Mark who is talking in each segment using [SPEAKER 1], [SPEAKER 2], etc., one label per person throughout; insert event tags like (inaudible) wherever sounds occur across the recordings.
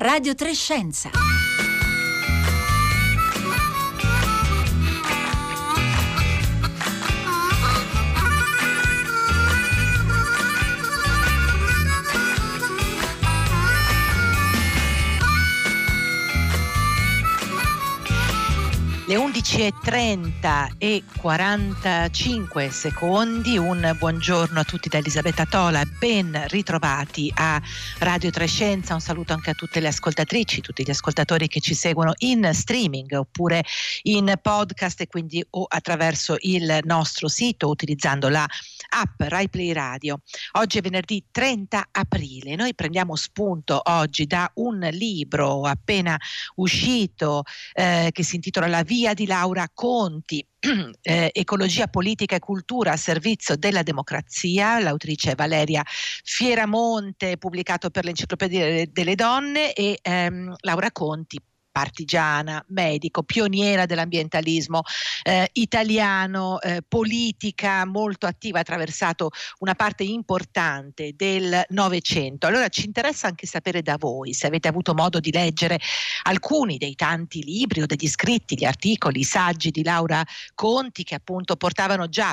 [SPEAKER 1] Radio Trescenza.
[SPEAKER 2] Le 11.30 e 45 secondi, un buongiorno a tutti da Elisabetta Tola, ben ritrovati a Radio Trescenza, un saluto anche a tutte le ascoltatrici, tutti gli ascoltatori che ci seguono in streaming oppure in podcast e quindi o attraverso il nostro sito utilizzando la app RaiPlay Radio. Oggi è venerdì 30 aprile, noi prendiamo spunto oggi da un libro appena uscito eh, che si intitola La vita via di Laura Conti, (clears throat) eh, Ecologia, Politica e Cultura a servizio della democrazia, l'autrice Valeria Fieramonte, pubblicato per l'Enciclopedia delle Donne, e ehm, Laura Conti, partigiana, medico, pioniera dell'ambientalismo eh, italiano, eh, politica molto attiva, ha attraversato una parte importante del Novecento. Allora ci interessa anche sapere da voi se avete avuto modo di leggere alcuni dei tanti libri o degli scritti, gli articoli, i saggi di Laura Conti che appunto portavano già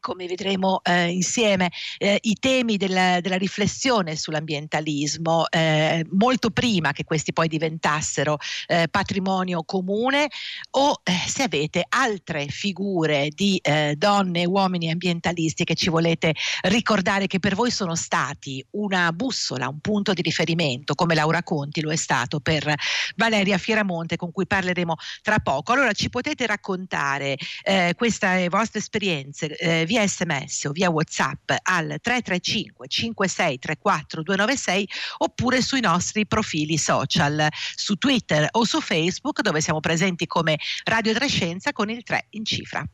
[SPEAKER 2] come vedremo eh, insieme, eh, i temi della, della, riflessione sull'ambientalismo, eh, molto prima che questi poi diventassero eh, patrimonio comune, o eh, se avete altre figure di eh, donne e uomini ambientalisti che ci volete ricordare che per voi sono stati una bussola, un punto di riferimento, come Laura Conti lo è stato per Valeria Fieramonte, con cui parleremo tra poco. Allora ci potete raccontare queste vostre esperienze via sms o via whatsapp al 335 5634 296 oppure sui nostri profili social su Twitter o su Facebook dove siamo presenti come Radio Trescenza con il 3 in cifra.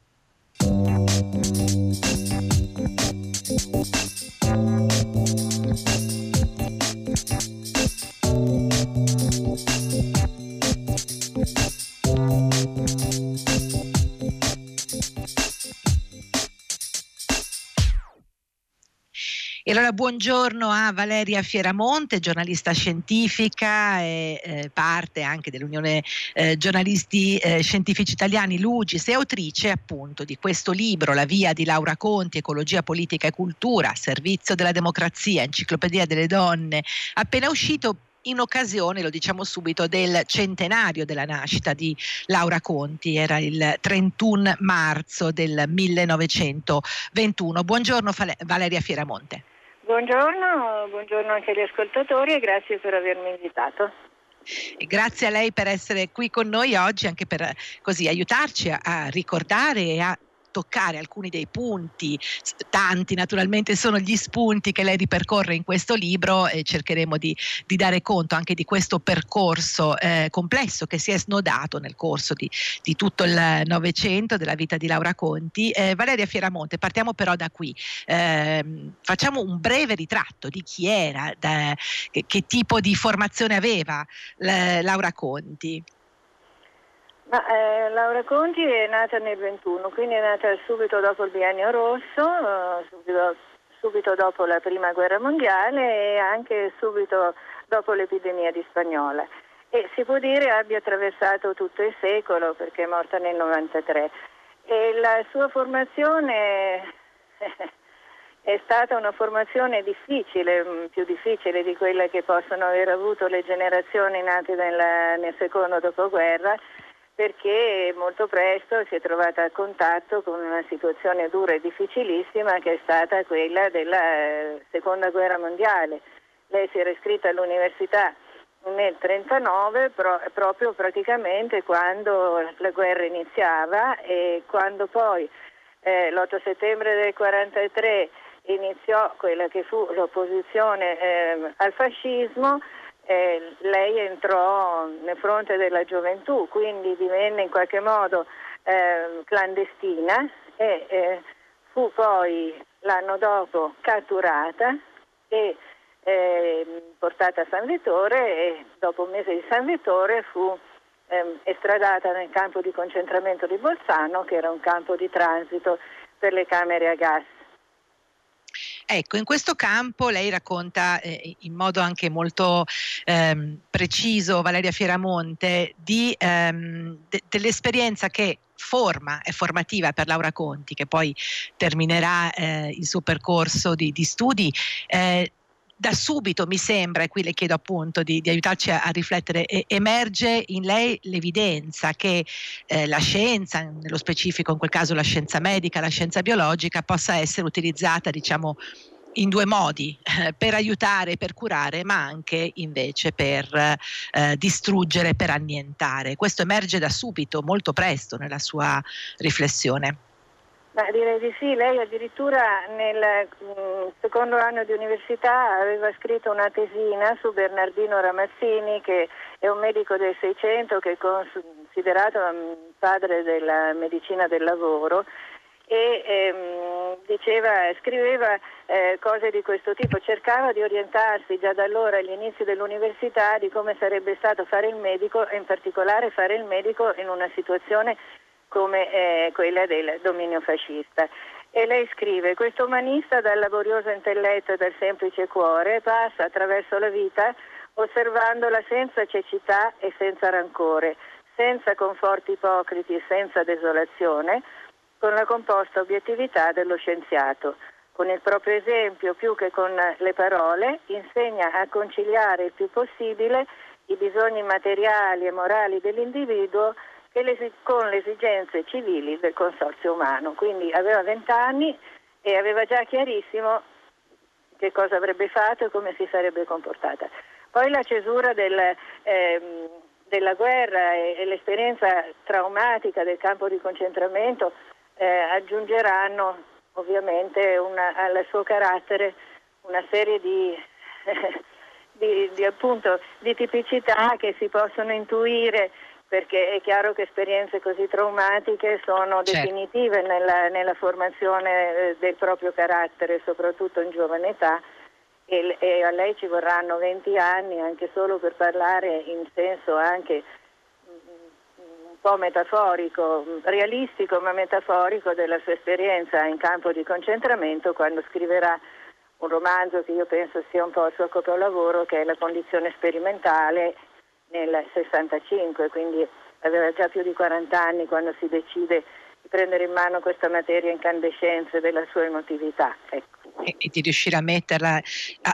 [SPEAKER 2] E allora buongiorno a Valeria Fieramonte, giornalista scientifica e eh, parte anche dell'Unione eh, Giornalisti eh, Scientifici Italiani, Lugis, e autrice appunto di questo libro, La via di Laura Conti, Ecologia, Politica e Cultura, Servizio della Democrazia, Enciclopedia delle Donne, appena uscito in occasione, lo diciamo subito, del centenario della nascita di Laura Conti, era il 31 marzo del 1921. Buongiorno Valeria Fieramonte.
[SPEAKER 3] Buongiorno, buongiorno anche agli ascoltatori e grazie per avermi invitato.
[SPEAKER 2] E grazie a lei per essere qui con noi oggi, anche per così aiutarci a, a ricordare e a toccare alcuni dei punti, tanti naturalmente sono gli spunti che lei ripercorre in questo libro e cercheremo di, di dare conto anche di questo percorso eh, complesso che si è snodato nel corso di, di tutto il Novecento della vita di Laura Conti. Eh, Valeria Fieramonte, partiamo però da qui, eh, facciamo un breve ritratto di chi era, da, che, che, tipo di formazione aveva Laura Conti.
[SPEAKER 3] Ma, eh, Laura Conti è nata nel 21, quindi è nata subito dopo il biennio rosso, eh, subito, subito, dopo la prima guerra mondiale e anche subito dopo l'epidemia di spagnola. E si può dire abbia attraversato tutto il secolo perché è morta nel 93. E la sua formazione (laughs) è stata una formazione difficile, mm, più difficile di quella che possono aver avuto le generazioni nate nel, nel secondo dopoguerra perché molto presto si è trovata a contatto con una situazione dura e difficilissima che è stata quella della eh, seconda guerra mondiale. Lei si era iscritta all'università nel 1939 pro- proprio praticamente quando la guerra iniziava e quando poi eh, l'8 settembre del 1943 iniziò quella che fu l'opposizione eh, al fascismo eh, lei entrò nel fronte della gioventù, quindi divenne in qualche modo eh, clandestina e eh, fu poi l'anno dopo catturata e ehm, portata a San Vittore e dopo un mese di San Vittore fu ehm, estradata nel campo di concentramento di Bolzano che era un campo di transito per le camere a gas.
[SPEAKER 2] Ecco, in questo campo lei racconta eh, in modo anche molto ehm, preciso, Valeria Fieramonte, di, ehm, de- dell'esperienza che forma, è formativa per Laura Conti, che poi terminerà eh, il suo percorso di, di studi. Eh, da subito mi sembra, e qui le chiedo appunto di, di aiutarci a, a riflettere, emerge in lei l'evidenza che eh, la scienza, nello specifico in quel caso la scienza medica, la scienza biologica, possa essere utilizzata, diciamo, in due modi, eh, per aiutare, per curare, ma anche invece per eh, distruggere, per annientare. Questo emerge da subito, molto presto nella sua riflessione.
[SPEAKER 3] Ma direi di sì, lei addirittura nel mm, secondo anno di università aveva scritto una tesina su Bernardino Ramazzini che è un medico del Seicento che è considerato um, padre della medicina del lavoro e ehm, diceva, scriveva eh, cose di questo tipo, cercava di orientarsi già da allora agli inizi dell'università di come sarebbe stato fare il medico e in particolare fare il medico in una situazione come eh, quella del dominio fascista. E lei scrive, questo umanista dal laborioso intelletto e dal semplice cuore passa attraverso la vita osservandola senza cecità e senza rancore, senza conforti ipocriti e senza desolazione, con la composta obiettività dello scienziato. Con il proprio esempio, più che con le parole, insegna a conciliare il più possibile i bisogni materiali e morali dell'individuo con le esigenze civili del consorzio umano. Quindi aveva 20 anni e aveva già chiarissimo che cosa avrebbe fatto e come si sarebbe comportata. Poi la cesura del, ehm, della guerra e, e, l'esperienza traumatica del campo di concentramento eh, aggiungeranno ovviamente una, al suo carattere una serie di, (laughs) di, di, appunto, di tipicità che si possono intuire perché è chiaro che esperienze così traumatiche sono certo. definitive nella, nella, formazione eh, del proprio carattere, soprattutto in giovane età, e, e, a lei ci vorranno 20 anni anche solo per parlare in senso anche mm, un po' metaforico, realistico ma metaforico della sua esperienza in campo di concentramento quando scriverà un romanzo che io penso sia un po' il suo capolavoro che è La condizione sperimentale nel 65, quindi aveva già più di 40 anni quando si decide prendere in mano questa materia incandescenza della sua emotività. Ecco
[SPEAKER 2] e, di riuscire a metterla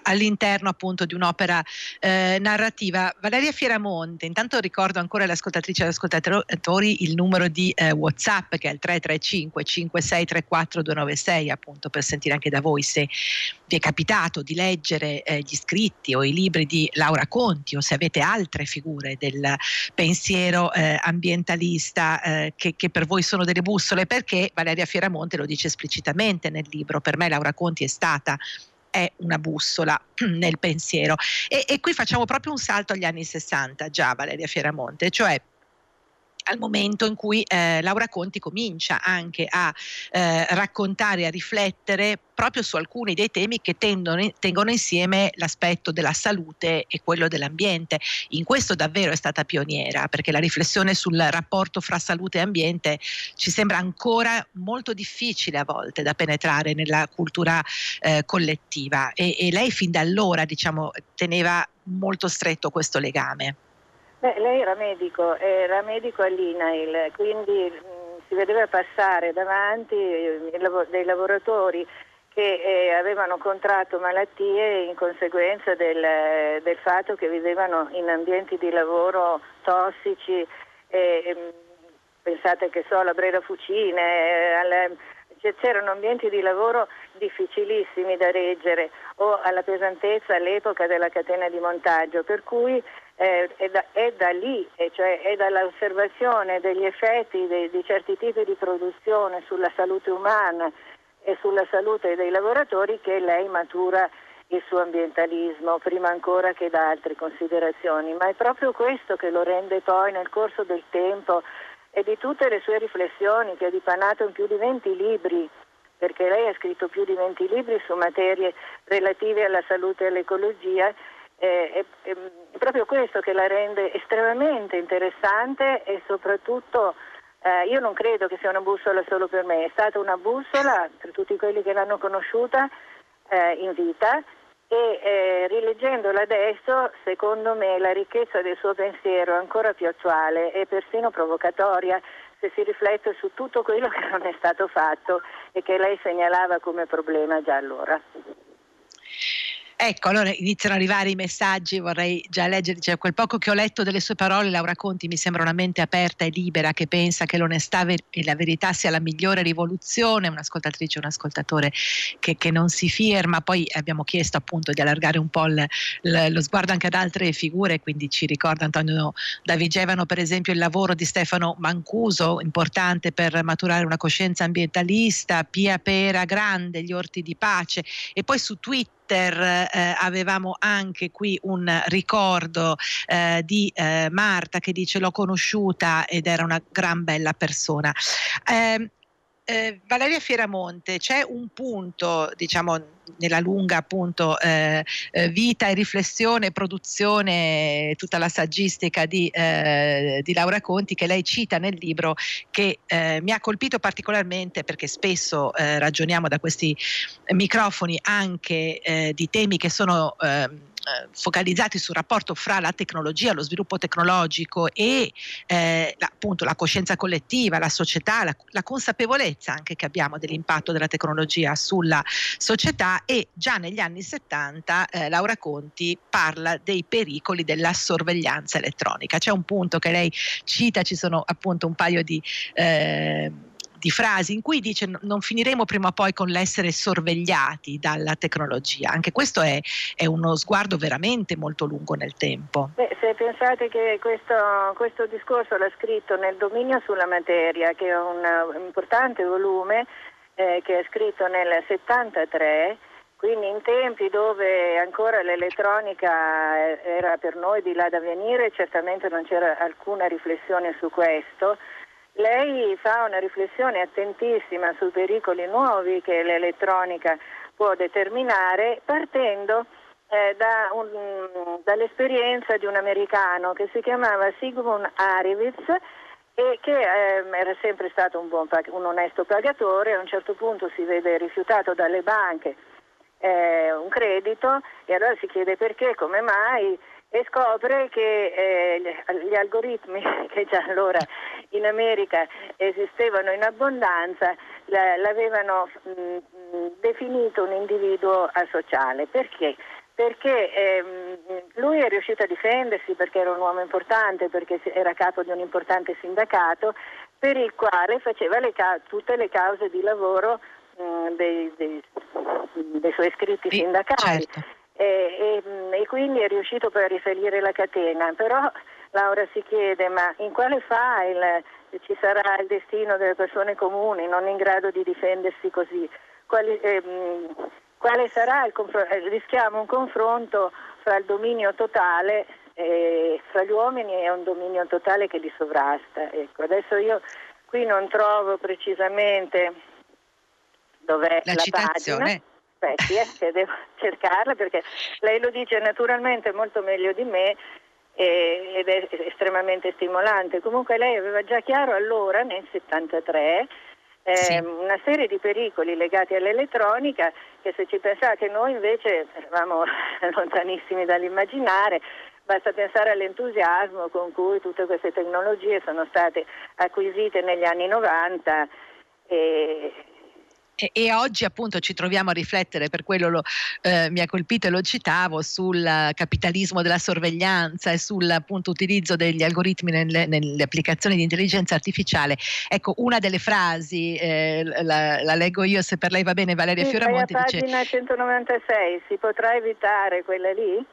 [SPEAKER 2] all'interno appunto di un'opera eh, narrativa. Valeria Fieramonte, intanto ricordo ancora alle ascoltatrici e agli ascoltatori il numero di eh, WhatsApp che è il 335 5634 296 appunto per sentire anche da voi se vi è capitato di leggere eh, gli scritti o i libri di Laura Conti o se avete altre figure del pensiero eh, ambientalista eh, che, che per voi sono delle bussole perché Valeria Fieramonte lo dice esplicitamente nel libro, per me Laura Conti è stata è una bussola (clears throat) nel pensiero. E, e, qui facciamo proprio un salto agli anni 60, già Valeria Fieramonte, cioè al momento in cui eh, Laura Conti comincia anche a eh, raccontare, a riflettere proprio su alcuni dei temi che tendono, tengono insieme l'aspetto della salute e quello dell'ambiente. In questo davvero è stata pioniera, perché la riflessione sul rapporto fra salute e ambiente ci sembra ancora molto difficile a volte da penetrare nella cultura eh, collettiva e, e lei fin da allora diciamo, teneva molto stretto questo legame.
[SPEAKER 3] Beh, lei era medico, era medico all'INAIL, quindi mm, si vedeva passare davanti eh, dei lavoratori che eh, avevano contratto malattie in conseguenza del, del, fatto che vivevano in ambienti di lavoro tossici. Eh, pensate che so, alla Brera Fucine, eh, alle, cioè, c'erano ambienti di lavoro difficilissimi da reggere o alla pesantezza all'epoca della catena di montaggio, per cui eh, è, da, è, da, lì, cioè è dall'osservazione degli effetti de, di certi tipi di produzione sulla salute umana e sulla salute dei lavoratori che lei matura il suo ambientalismo, prima ancora che da altre considerazioni, ma è proprio questo che lo rende poi nel corso del tempo e di tutte le sue riflessioni che ha dipanato in più di 20 libri, perché lei ha scritto più di 20 libri su materie relative alla salute e all'ecologia, eh, è, è, proprio questo che la rende estremamente interessante e soprattutto eh, io non credo che sia una bussola solo per me, è stata una bussola per tutti quelli che l'hanno conosciuta eh, in vita e eh, rileggendola adesso, secondo me, la ricchezza del suo pensiero è ancora più attuale e persino provocatoria se si riflette su tutto quello che non è stato fatto e che lei segnalava come problema già allora.
[SPEAKER 2] Ecco, allora iniziano ad arrivare i messaggi, vorrei già leggere, cioè, quel poco che ho letto delle sue parole, Laura Conti mi sembra una mente aperta e libera che pensa che l'onestà e la verità sia la migliore rivoluzione, un'ascoltatrice un ascoltatore che, che, non si firma, poi abbiamo chiesto appunto di allargare un po' l, l, lo sguardo anche ad altre figure, quindi ci ricorda Antonio Davigevano per esempio il lavoro di Stefano Mancuso, importante per maturare una coscienza ambientalista, Pia Pera Grande, gli orti di pace. E poi su Twitter Twitter eh, avevamo anche qui un ricordo eh, di eh, Marta che dice l'ho conosciuta ed era una gran bella persona. Eh, eh, Valeria Fieramonte, c'è un punto, diciamo, nella lunga appunto eh, eh, vita e riflessione, produzione, tutta la saggistica di, eh, di, Laura Conti che lei cita nel libro che eh, mi ha colpito particolarmente perché spesso eh, ragioniamo da questi microfoni anche di temi che sono ehm, eh, focalizzati sul rapporto fra la tecnologia, lo sviluppo tecnologico e eh, appunto la coscienza collettiva, la società, la, la, consapevolezza anche che abbiamo dell'impatto della tecnologia sulla società e già negli anni 70 eh, Laura Conti parla dei pericoli della sorveglianza elettronica. C'è un punto che lei cita, ci sono appunto un paio di... Eh, di frasi in cui dice non finiremo prima o poi con l'essere sorvegliati dalla tecnologia. Anche questo è, è uno sguardo veramente molto lungo nel tempo.
[SPEAKER 3] Beh, se pensate che questo, questo, discorso l'ha scritto nel dominio sulla materia, che è un, importante volume eh, che è scritto nel 73, quindi in tempi dove ancora l'elettronica era per noi di là da venire, certamente non c'era alcuna riflessione su questo. Lei fa una riflessione attentissima sui pericoli nuovi che l'elettronica può determinare partendo eh, da un, dall'esperienza di un americano che si chiamava Sigmund Arivitz e che eh, era sempre stato un, buon, un, onesto pagatore, a un certo punto si vede rifiutato dalle banche eh, un credito e allora si chiede perché, come mai e scopre che eh, gli algoritmi (laughs) che già allora in America esistevano in abbondanza l'avevano mh, mm, definito un individuo asociale. Perché? Perché ehm, lui è riuscito a difendersi perché era un uomo importante, perché era capo di un importante sindacato, per il quale faceva le ca- tutte le cause di lavoro mh, mm, dei, dei, dei, suoi iscritti sindacali. Certo e, e, mm, e quindi è riuscito poi a risalire la catena. Però Laura si chiede ma in quale file ci sarà il destino delle persone comuni non in grado di difendersi così? Quali, ehm, quale sarà il confronto? Eh, rischiamo un confronto fra il dominio totale eh, fra gli uomini e un dominio totale che li sovrasta. Ecco, adesso io qui non trovo precisamente dov'è la, la citazione. Pagina aspetti, eh, che devo (laughs) cercarla perché lei lo dice naturalmente molto meglio di me eh, ed è estremamente stimolante. Comunque lei aveva già chiaro allora, nel 73, eh, sì. una serie di pericoli legati all'elettronica che se ci pensate noi invece eravamo (laughs) lontanissimi dall'immaginare, basta pensare all'entusiasmo con cui tutte queste tecnologie sono state acquisite negli anni 90 e
[SPEAKER 2] e, e, oggi appunto ci troviamo a riflettere, per quello lo, eh, mi ha colpito e lo citavo, sul capitalismo della sorveglianza e sull'utilizzo degli algoritmi nelle, nelle, applicazioni di intelligenza artificiale. Ecco, una delle frasi, eh, la, la, leggo io se per lei va bene Valeria
[SPEAKER 3] sì,
[SPEAKER 2] Fioramonti.
[SPEAKER 3] Dice, pagina 196, si potrà evitare quella lì?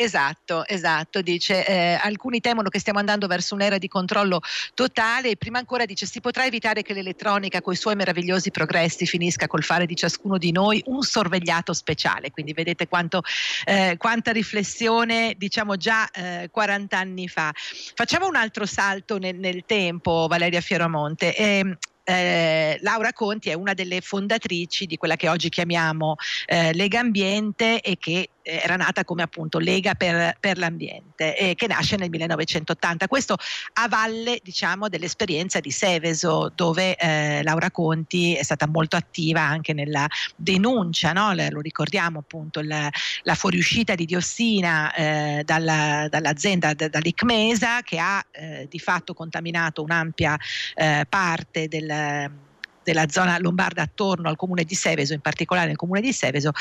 [SPEAKER 2] Esatto, esatto, dice eh, alcuni temono che stiamo andando verso un'era di controllo totale e prima ancora dice si potrà evitare che l'elettronica con i suoi meravigliosi progressi finisca col fare di ciascuno di noi un sorvegliato speciale, quindi vedete quanto, eh, quanta riflessione diciamo già eh, 40 anni fa. Facciamo un altro salto nel, nel tempo Valeria Fioramonte. Eh, eh, Laura Conti è una delle fondatrici di quella che oggi chiamiamo eh, Lega Ambiente e che era nata come appunto Lega per, per l'Ambiente, eh, che nasce nel 1980. Questo a valle diciamo, dell'esperienza di Seveso, dove eh, Laura Conti è stata molto attiva anche nella denuncia, no? lo ricordiamo appunto, la, la fuoriuscita di diossina eh, dalla, dall'azienda, d- dall'ICMESA, che ha eh, di fatto contaminato un'ampia eh, parte del della zona lombarda attorno al comune di Seveso, in particolare nel comune di Seveso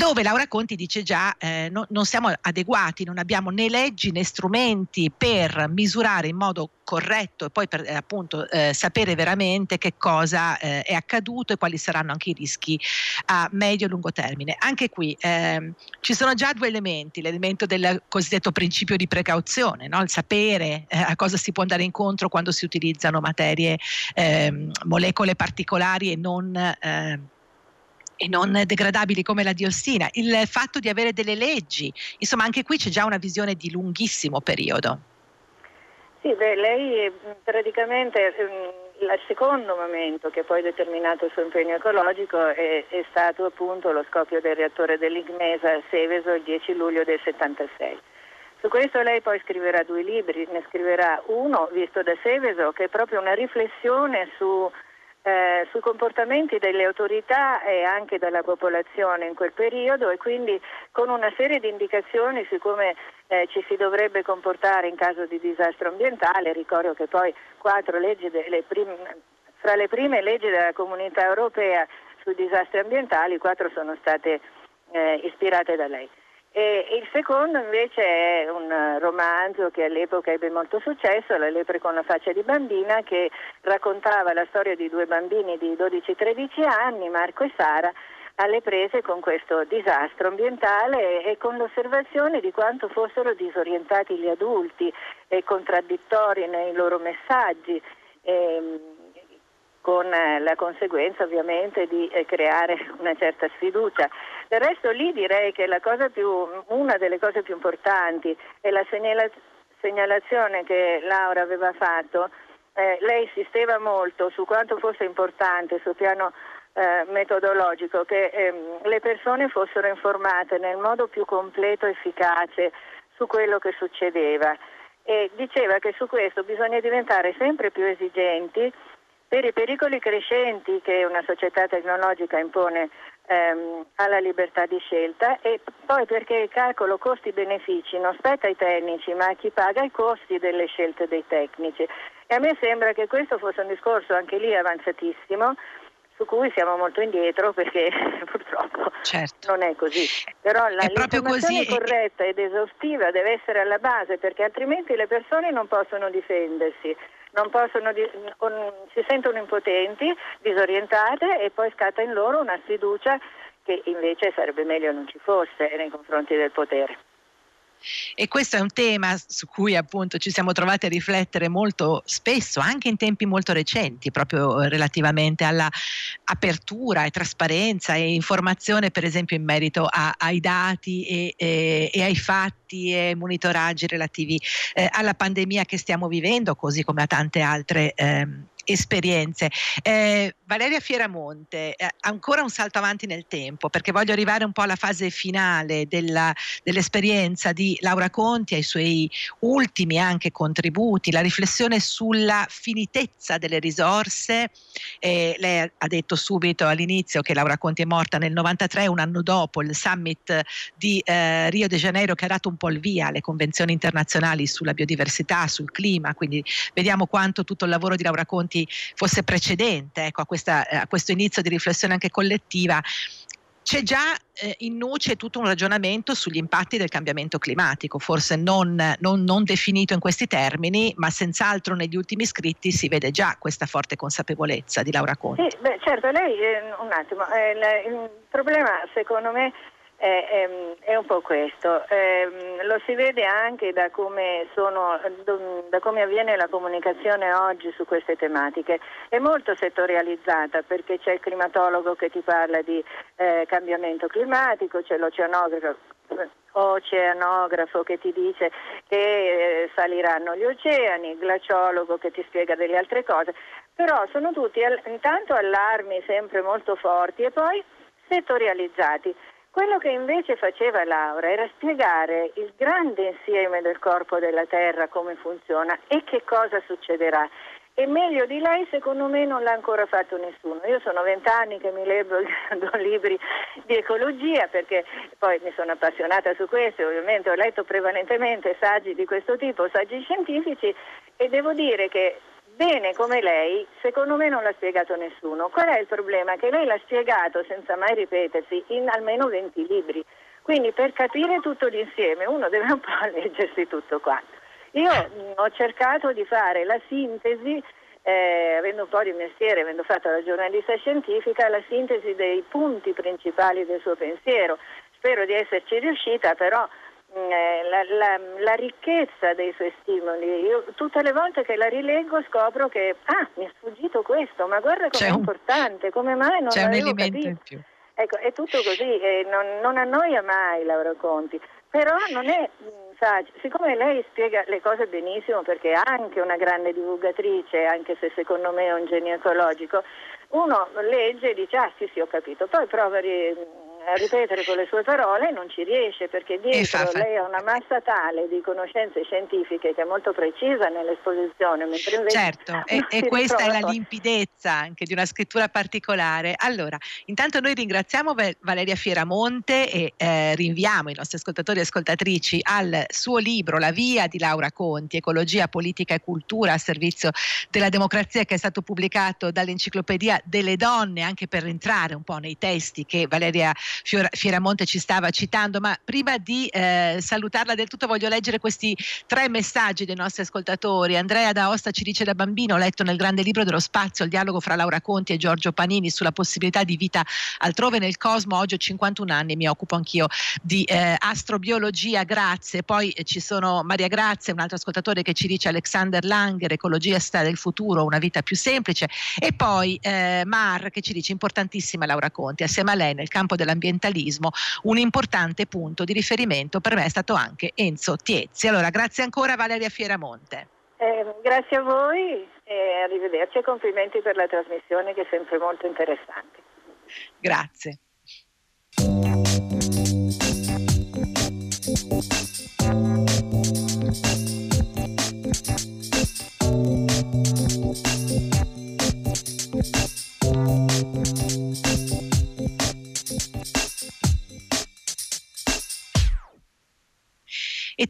[SPEAKER 2] dove Laura Conti dice già eh, no, non siamo adeguati, non abbiamo né leggi né strumenti per misurare in modo corretto e poi per eh, appunto eh, sapere veramente che cosa eh, è accaduto e quali saranno anche i rischi a medio e lungo termine. Anche qui ehm, ci sono già due elementi, l'elemento del cosiddetto principio di precauzione, no? il sapere eh, a cosa si può andare incontro quando si utilizzano materie, ehm, molecole particolari e non ehm, e non degradabili come la diossina, il fatto di avere delle leggi, insomma anche qui c'è già una visione di lunghissimo periodo.
[SPEAKER 3] Sì, beh, lei praticamente mm, il secondo momento che poi ha determinato il suo impegno ecologico è, è, stato appunto lo scoppio del reattore dell'Igmesa a Seveso il 10 luglio del 76. Su questo lei poi scriverà due libri, ne scriverà uno visto da Seveso che è proprio una riflessione su eh, sui comportamenti delle autorità e anche della popolazione in quel periodo e quindi con una serie di indicazioni su come eh, ci si dovrebbe comportare in caso di disastro ambientale. Ricordo che poi quattro leggi delle prime, fra le prime leggi della comunità europea sui disastri ambientali, quattro sono state eh, ispirate da lei. E il secondo invece è un romanzo che all'epoca ebbe molto successo, La lepre con la faccia di bambina, che raccontava la storia di due bambini di 12-13 anni, Marco e Sara, alle prese con questo disastro ambientale e con l'osservazione di quanto fossero disorientati gli adulti e contraddittori nei loro messaggi. E, con la conseguenza ovviamente di eh, creare una certa sfiducia. Del resto lì direi che più, una delle cose più importanti è la segnala- segnalazione che Laura aveva fatto. Eh, lei insisteva molto su quanto fosse importante sul piano eh, metodologico che ehm, le persone fossero informate nel modo più completo e efficace su quello che succedeva e diceva che su questo bisogna diventare sempre più esigenti per i pericoli crescenti che una società tecnologica impone ehm, alla libertà di scelta e poi perché il calcolo costi-benefici non spetta ai tecnici ma a chi paga i costi delle scelte dei tecnici. E a me sembra che questo fosse un discorso anche lì avanzatissimo su cui siamo molto indietro perché (laughs) purtroppo certo. non è così. Però la, l'informazione così... corretta ed esaustiva deve essere alla base perché altrimenti le persone non possono difendersi possono, si sentono impotenti, disorientate e poi scatta in loro una sfiducia che invece sarebbe meglio non ci fosse nei confronti del potere.
[SPEAKER 2] E questo è un tema su cui appunto ci siamo trovati a riflettere molto spesso, anche in tempi molto recenti, proprio relativamente alla apertura e trasparenza e informazione, per esempio, in merito a, ai dati e, e, e, ai fatti e monitoraggi relativi eh, alla pandemia che stiamo vivendo, così come a tante altre eh, esperienze. Eh, Valeria Fieramonte, eh, ancora un salto avanti nel tempo, perché voglio arrivare un po' alla fase finale della, dell'esperienza di Laura Conti, ai suoi ultimi anche contributi, la riflessione sulla finitezza delle risorse. Eh, lei ha detto subito all'inizio che Laura Conti è morta nel 93, un anno dopo il summit di eh, Rio de Janeiro che ha dato un po' il via alle convenzioni internazionali sulla biodiversità, sul clima, quindi vediamo quanto tutto il lavoro di Laura Conti fosse precedente ecco, a, questa, a questo inizio di riflessione anche collettiva c'è già eh, in nuce tutto un ragionamento sugli impatti del cambiamento climatico, forse non, non, non, definito in questi termini, ma senz'altro negli ultimi scritti si vede già questa forte consapevolezza di Laura Conti.
[SPEAKER 3] Sì, beh, certo, lei eh, un attimo, eh, il problema secondo me è, è, è, un po' questo. Eh, lo si vede anche da come, sono, da come, avviene la comunicazione oggi su queste tematiche. È molto settorializzata perché c'è il climatologo che ti parla di eh, cambiamento climatico, c'è l'oceanografo oceanografo che ti dice che eh, saliranno gli oceani, glaciologo che ti spiega delle altre cose, però sono tutti intanto allarmi sempre molto forti e poi settorializzati. Quello che invece faceva Laura era spiegare il grande insieme del corpo della Terra, come funziona e che cosa succederà. E meglio di lei secondo me non l'ha ancora fatto nessuno. Io sono vent'anni che mi leggo (laughs) libri di ecologia perché poi mi sono appassionata su questo, ovviamente ho letto prevalentemente saggi di questo tipo, saggi scientifici e devo dire che bene come lei, secondo me non l'ha spiegato nessuno. Qual è il problema? Che lei l'ha spiegato senza mai ripetersi in almeno 20 libri. Quindi per capire tutto l'insieme uno deve un po' (laughs) leggersi tutto quanto. Io ho cercato di fare la sintesi, eh, avendo un po' di mestiere, avendo fatto la giornalista scientifica, la sintesi dei punti principali del suo pensiero. Spero di esserci riuscita, però Mm, la, la, la, ricchezza dei suoi stimoli. Io tutte le volte che la rileggo scopro che ah, mi è sfuggito questo, ma guarda com'è un, importante, come mai non
[SPEAKER 2] c'è
[SPEAKER 3] un
[SPEAKER 2] elemento
[SPEAKER 3] capito.
[SPEAKER 2] in più.
[SPEAKER 3] Ecco, è tutto così, eh, non, non, annoia mai Laura Conti, però non è mm, facile, siccome lei spiega le cose benissimo perché è anche una grande divulgatrice, anche se secondo me è un genio ecologico, uno legge e dice ah sì sì ho capito, poi prova a a ripetere con le sue parole non ci riesce perché dietro lei ha una massa tale di conoscenze scientifiche che è molto precisa nell'esposizione. Mentre invece
[SPEAKER 2] certo, (laughs) e, e questa è la limpidezza anche di una scrittura particolare. Allora, intanto noi ringraziamo Valeria Fieramonte e eh, rinviamo i nostri ascoltatori e ascoltatrici al suo libro La via di Laura Conti, Ecologia, Politica e Cultura a servizio della democrazia che è stato pubblicato dall'Enciclopedia delle Donne anche per entrare un po' nei testi che Valeria Fiora, Fieramonte ci stava citando, ma prima di eh, salutarla del tutto voglio leggere questi tre messaggi dei nostri ascoltatori. Andrea da Osta ci dice da bambino, ho letto nel grande libro dello spazio il dialogo fra Laura Conti e Giorgio Panini sulla possibilità di vita altrove nel cosmo, oggi ho 51 anni, mi occupo anch'io di eh, astrobiologia, grazie. Poi eh, ci sono Maria Grazia, un altro ascoltatore che ci dice Alexander Langer, ecologia sta del futuro, una vita più semplice. E poi eh, Mar che ci dice importantissima Laura Conti, assieme a lei nel campo dell'ambiente dell'ambientalismo, un importante punto di riferimento per me è stato anche Enzo Tiezzi. Allora, grazie ancora Valeria Fieramonte.
[SPEAKER 3] Eh, grazie a voi e arrivederci e complimenti per la trasmissione che è sempre molto interessante.
[SPEAKER 2] Grazie.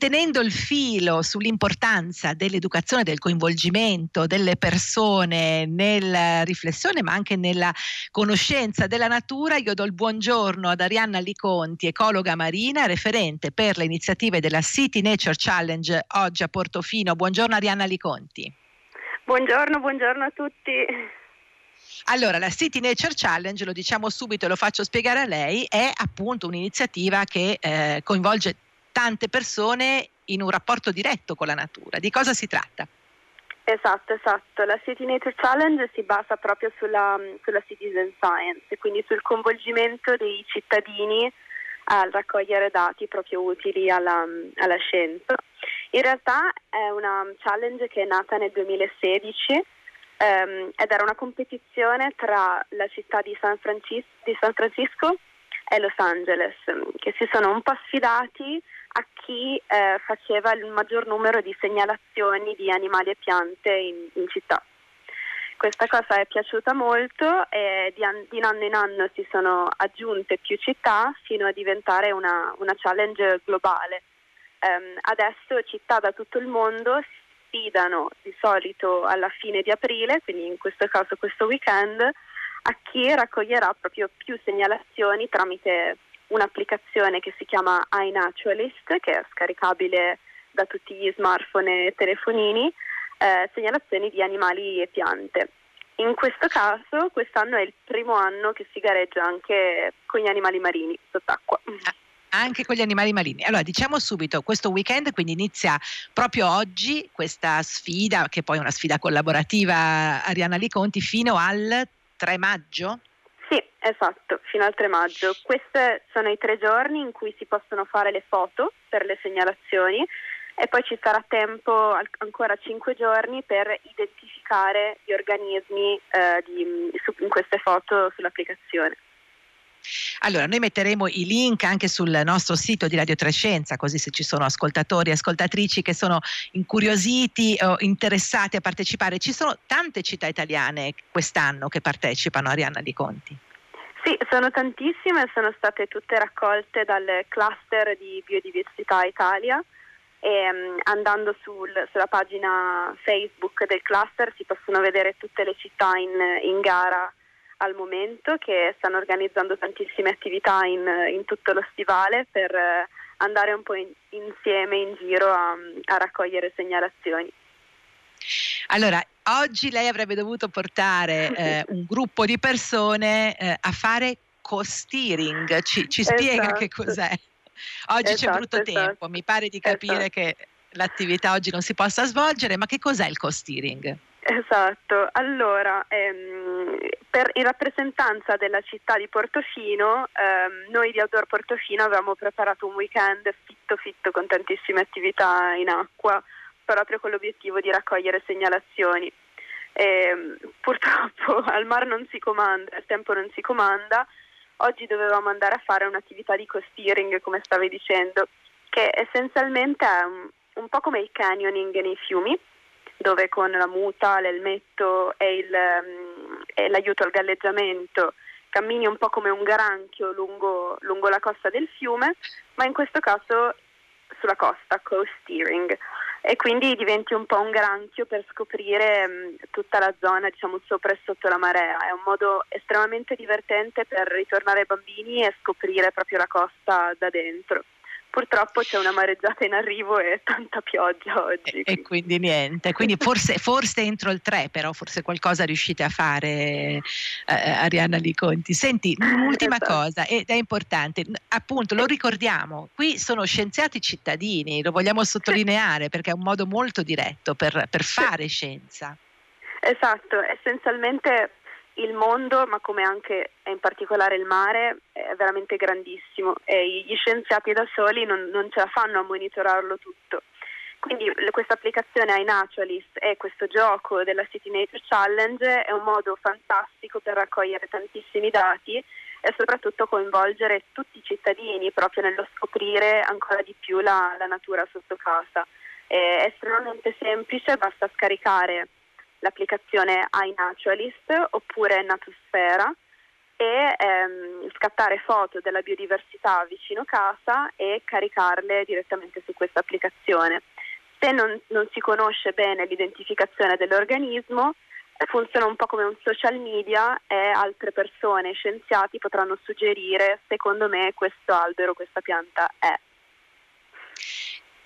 [SPEAKER 2] E tenendo il filo sull'importanza dell'educazione, del coinvolgimento delle persone nella riflessione ma anche nella conoscenza della natura, io do il buongiorno ad Arianna Liconti, ecologa marina, referente per le iniziative della City Nature Challenge oggi a Portofino. Buongiorno Arianna Liconti.
[SPEAKER 1] Buongiorno, buongiorno a tutti.
[SPEAKER 2] Allora, la City Nature Challenge, lo diciamo subito e lo faccio spiegare a lei, è appunto un'iniziativa che eh, coinvolge tante persone in un rapporto diretto con la natura. Di cosa si tratta?
[SPEAKER 1] Esatto, esatto. La City Nature Challenge si basa proprio sulla, sulla citizen science, quindi sul coinvolgimento dei cittadini a raccogliere dati proprio utili alla, alla scienza. In realtà è una challenge che è nata nel 2016 ehm, ed era una competizione tra la città di San, Francis- di San Francisco e Los Angeles, che si sono un po' sfidati a chi eh, faceva il maggior numero di segnalazioni di animali e piante in, in città. Questa cosa è piaciuta molto e di, an- di, anno in anno si sono aggiunte più città fino a diventare una, una challenge globale. Um, adesso città da tutto il mondo si sfidano di solito alla fine di aprile, quindi in questo caso questo weekend, a chi raccoglierà proprio più segnalazioni tramite un'applicazione che si chiama iNaturalist, che è scaricabile da tutti gli smartphone e telefonini, eh, segnalazioni di animali e piante. In questo caso, quest'anno è il primo anno che si gareggia anche con gli animali marini sott'acqua.
[SPEAKER 2] Anche con gli animali marini. Allora, diciamo subito, questo weekend quindi inizia proprio oggi questa sfida, che poi è una sfida collaborativa Ariana Liconti, fino al 3 maggio?
[SPEAKER 1] Sì, esatto, fino al 3 maggio. Questi sono i tre giorni in cui si possono fare le foto per le segnalazioni e poi ci sarà tempo ancora 5 giorni per identificare gli organismi eh, di, su, in queste foto sull'applicazione.
[SPEAKER 2] Allora, noi metteremo i link anche sul nostro sito di Radio Trescenza, così se ci sono ascoltatori e ascoltatrici che sono incuriositi o interessati a partecipare. Ci sono tante città italiane quest'anno che partecipano, Arianna Di Conti.
[SPEAKER 1] Sì, sono tantissime, sono state tutte raccolte dal cluster di Biodiversità Italia e um, andando sul, sulla pagina Facebook del cluster si possono vedere tutte le città in, in gara al momento che stanno organizzando tantissime attività in, in tutto lo stivale per eh, andare un po' in, insieme in giro a, a raccogliere segnalazioni.
[SPEAKER 2] Allora, oggi lei avrebbe dovuto portare eh, (laughs) un gruppo di persone eh, a fare co-steering. Ci, ci spiega esatto. che cos'è? Oggi esatto, c'è brutto esatto. tempo, mi pare di capire esatto. che l'attività oggi non si possa svolgere, ma che cos'è il co-steering?
[SPEAKER 1] Esatto, allora ehm, per, in rappresentanza della città di Portofino, ehm, noi di Outdoor Portofino avevamo preparato un weekend fitto fitto con tantissime attività in acqua, proprio con l'obiettivo di raccogliere segnalazioni. Ehm, purtroppo (laughs) al mar non si comanda, il tempo non si comanda, oggi dovevamo andare a fare un'attività di co-steering, come stavi dicendo, che essenzialmente è un, un po' come il canyoning nei fiumi dove con la muta, l'elmetto e, il, um, e l'aiuto al galleggiamento cammini un po' come un granchio lungo, lungo, la costa del fiume, ma in questo caso sulla costa, coast steering, e quindi diventi un po' un granchio per scoprire um, tutta la zona, diciamo, sopra e sotto la marea. È un modo estremamente divertente per ritornare ai bambini e scoprire proprio la costa da dentro. Purtroppo c'è una mareggiata in arrivo e tanta pioggia oggi.
[SPEAKER 2] E, quindi niente, quindi forse, forse, entro il 3 però forse qualcosa riuscite a fare eh, Arianna Li Conti. Senti, un'ultima esatto. cosa ed è importante, appunto lo ricordiamo, qui sono scienziati cittadini, lo vogliamo sottolineare perché è un modo molto diretto per, per fare scienza.
[SPEAKER 1] Esatto, essenzialmente il mondo, ma come anche in particolare il mare, è veramente grandissimo e gli scienziati da soli non, non ce la fanno a monitorarlo tutto. Quindi questa applicazione iNaturalist e questo gioco della City Nature Challenge è un modo fantastico per raccogliere tantissimi dati e soprattutto coinvolgere tutti i cittadini proprio nello scoprire ancora di più la, la natura sotto casa. È estremamente semplice, basta scaricare l'applicazione iNaturalist oppure Natosfera e ehm, scattare foto della biodiversità vicino casa e caricarle direttamente su questa applicazione. Se non, non si conosce bene l'identificazione dell'organismo, eh, funziona un po' come un social media e altre persone, scienziati, potranno suggerire secondo me questo albero, questa pianta è.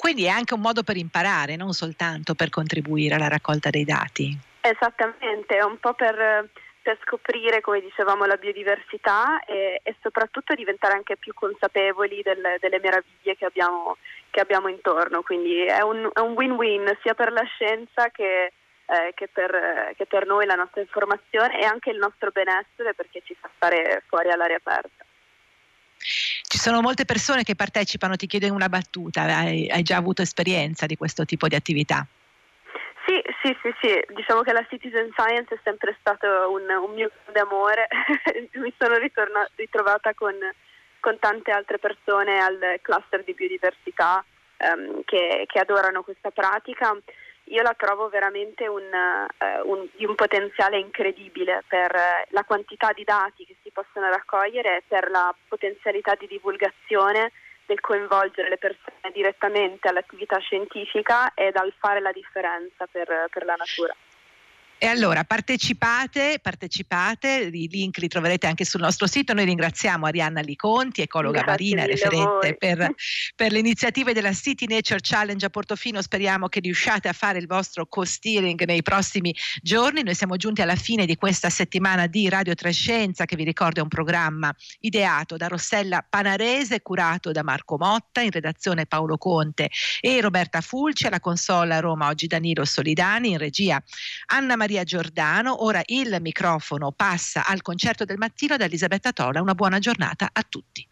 [SPEAKER 2] Quindi è anche un modo per imparare, non soltanto per contribuire alla raccolta dei dati.
[SPEAKER 1] Esattamente, è un po' per, per scoprire, come dicevamo, la biodiversità e, e soprattutto diventare anche più consapevoli del, delle meraviglie che abbiamo, che abbiamo, intorno. Quindi è un, è un, win-win sia per la scienza che, eh, che, per, che per noi la nostra informazione e anche il nostro benessere perché ci fa stare fuori all'aria aperta.
[SPEAKER 2] Ci sono molte persone che partecipano, ti chiedo una battuta, hai, hai già avuto esperienza di questo tipo di attività?
[SPEAKER 1] Sì, sì, sì, sì, diciamo che la citizen science è sempre stato un, un mio grande amore, (laughs) mi sono ritorna- ritrovata con, con, tante altre persone al cluster di biodiversità um, che, che, adorano questa pratica. Io la trovo veramente un, uh, un, di un potenziale incredibile per la quantità di dati che si possono raccogliere e per la potenzialità di divulgazione del coinvolgere le persone direttamente all'attività scientifica e dal fare la differenza per, per la natura.
[SPEAKER 2] E allora partecipate, partecipate, i link li troverete anche sul nostro sito. Noi ringraziamo Arianna Liconti, ecologa Grazie marina, referente per, (laughs) per, le iniziative della City Nature Challenge a Portofino. Speriamo che riusciate a fare il vostro co-steering nei prossimi giorni. Noi siamo giunti alla fine di questa settimana di Radio Trescenza, che vi ricordo è un programma ideato da Rossella Panarese, curato da Marco Motta, in redazione Paolo Conte e Roberta Fulci, alla consola Roma oggi Danilo Solidani, in regia Anna Maria Maria Giordano. Ora il microfono passa al concerto del mattino da Elisabetta Tola. Una buona giornata a tutti.